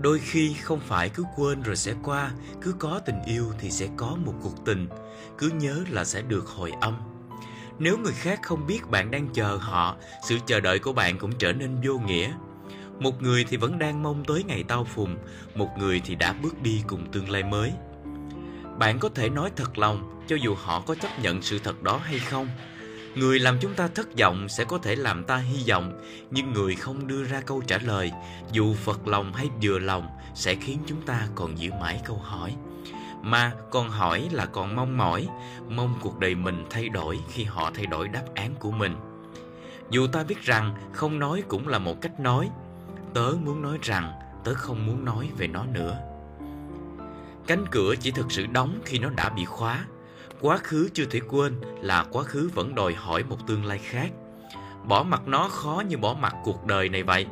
đôi khi không phải cứ quên rồi sẽ qua, cứ có tình yêu thì sẽ có một cuộc tình, cứ nhớ là sẽ được hồi âm. Nếu người khác không biết bạn đang chờ họ, sự chờ đợi của bạn cũng trở nên vô nghĩa. Một người thì vẫn đang mong tới ngày tao phùng, một người thì đã bước đi cùng tương lai mới. Bạn có thể nói thật lòng, cho dù họ có chấp nhận sự thật đó hay không người làm chúng ta thất vọng sẽ có thể làm ta hy vọng, nhưng người không đưa ra câu trả lời, dù phật lòng hay vừa lòng, sẽ khiến chúng ta còn giữ mãi câu hỏi. Mà còn hỏi là còn mong mỏi, mong cuộc đời mình thay đổi khi họ thay đổi đáp án của mình. Dù ta biết rằng không nói cũng là một cách nói, tớ muốn nói rằng tớ không muốn nói về nó nữa. Cánh cửa chỉ thực sự đóng khi nó đã bị khóa quá khứ chưa thể quên là quá khứ vẫn đòi hỏi một tương lai khác. Bỏ mặt nó khó như bỏ mặt cuộc đời này vậy.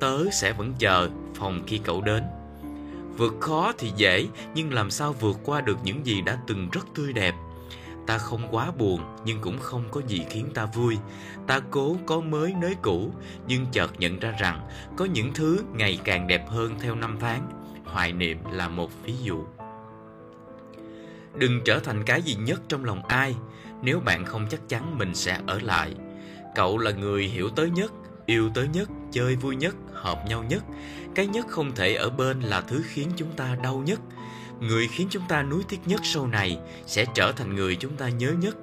Tớ sẽ vẫn chờ phòng khi cậu đến. Vượt khó thì dễ, nhưng làm sao vượt qua được những gì đã từng rất tươi đẹp? Ta không quá buồn, nhưng cũng không có gì khiến ta vui. Ta cố có mới nới cũ, nhưng chợt nhận ra rằng có những thứ ngày càng đẹp hơn theo năm tháng. Hoài niệm là một ví dụ đừng trở thành cái gì nhất trong lòng ai. Nếu bạn không chắc chắn, mình sẽ ở lại. Cậu là người hiểu tới nhất, yêu tới nhất, chơi vui nhất, hợp nhau nhất. Cái nhất không thể ở bên là thứ khiến chúng ta đau nhất. Người khiến chúng ta nuối tiếc nhất sau này sẽ trở thành người chúng ta nhớ nhất.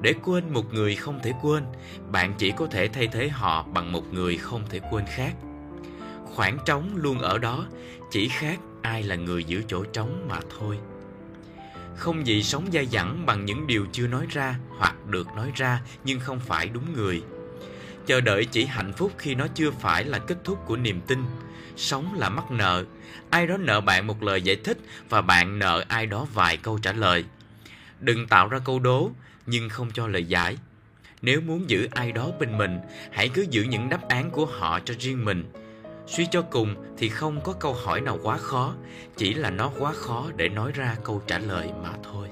Để quên một người không thể quên, bạn chỉ có thể thay thế họ bằng một người không thể quên khác. Khoảng trống luôn ở đó, chỉ khác ai là người giữ chỗ trống mà thôi không gì sống dai dẳng bằng những điều chưa nói ra hoặc được nói ra nhưng không phải đúng người. Chờ đợi chỉ hạnh phúc khi nó chưa phải là kết thúc của niềm tin. Sống là mắc nợ. Ai đó nợ bạn một lời giải thích và bạn nợ ai đó vài câu trả lời. Đừng tạo ra câu đố, nhưng không cho lời giải. Nếu muốn giữ ai đó bên mình, hãy cứ giữ những đáp án của họ cho riêng mình suy cho cùng thì không có câu hỏi nào quá khó, chỉ là nó quá khó để nói ra câu trả lời mà thôi.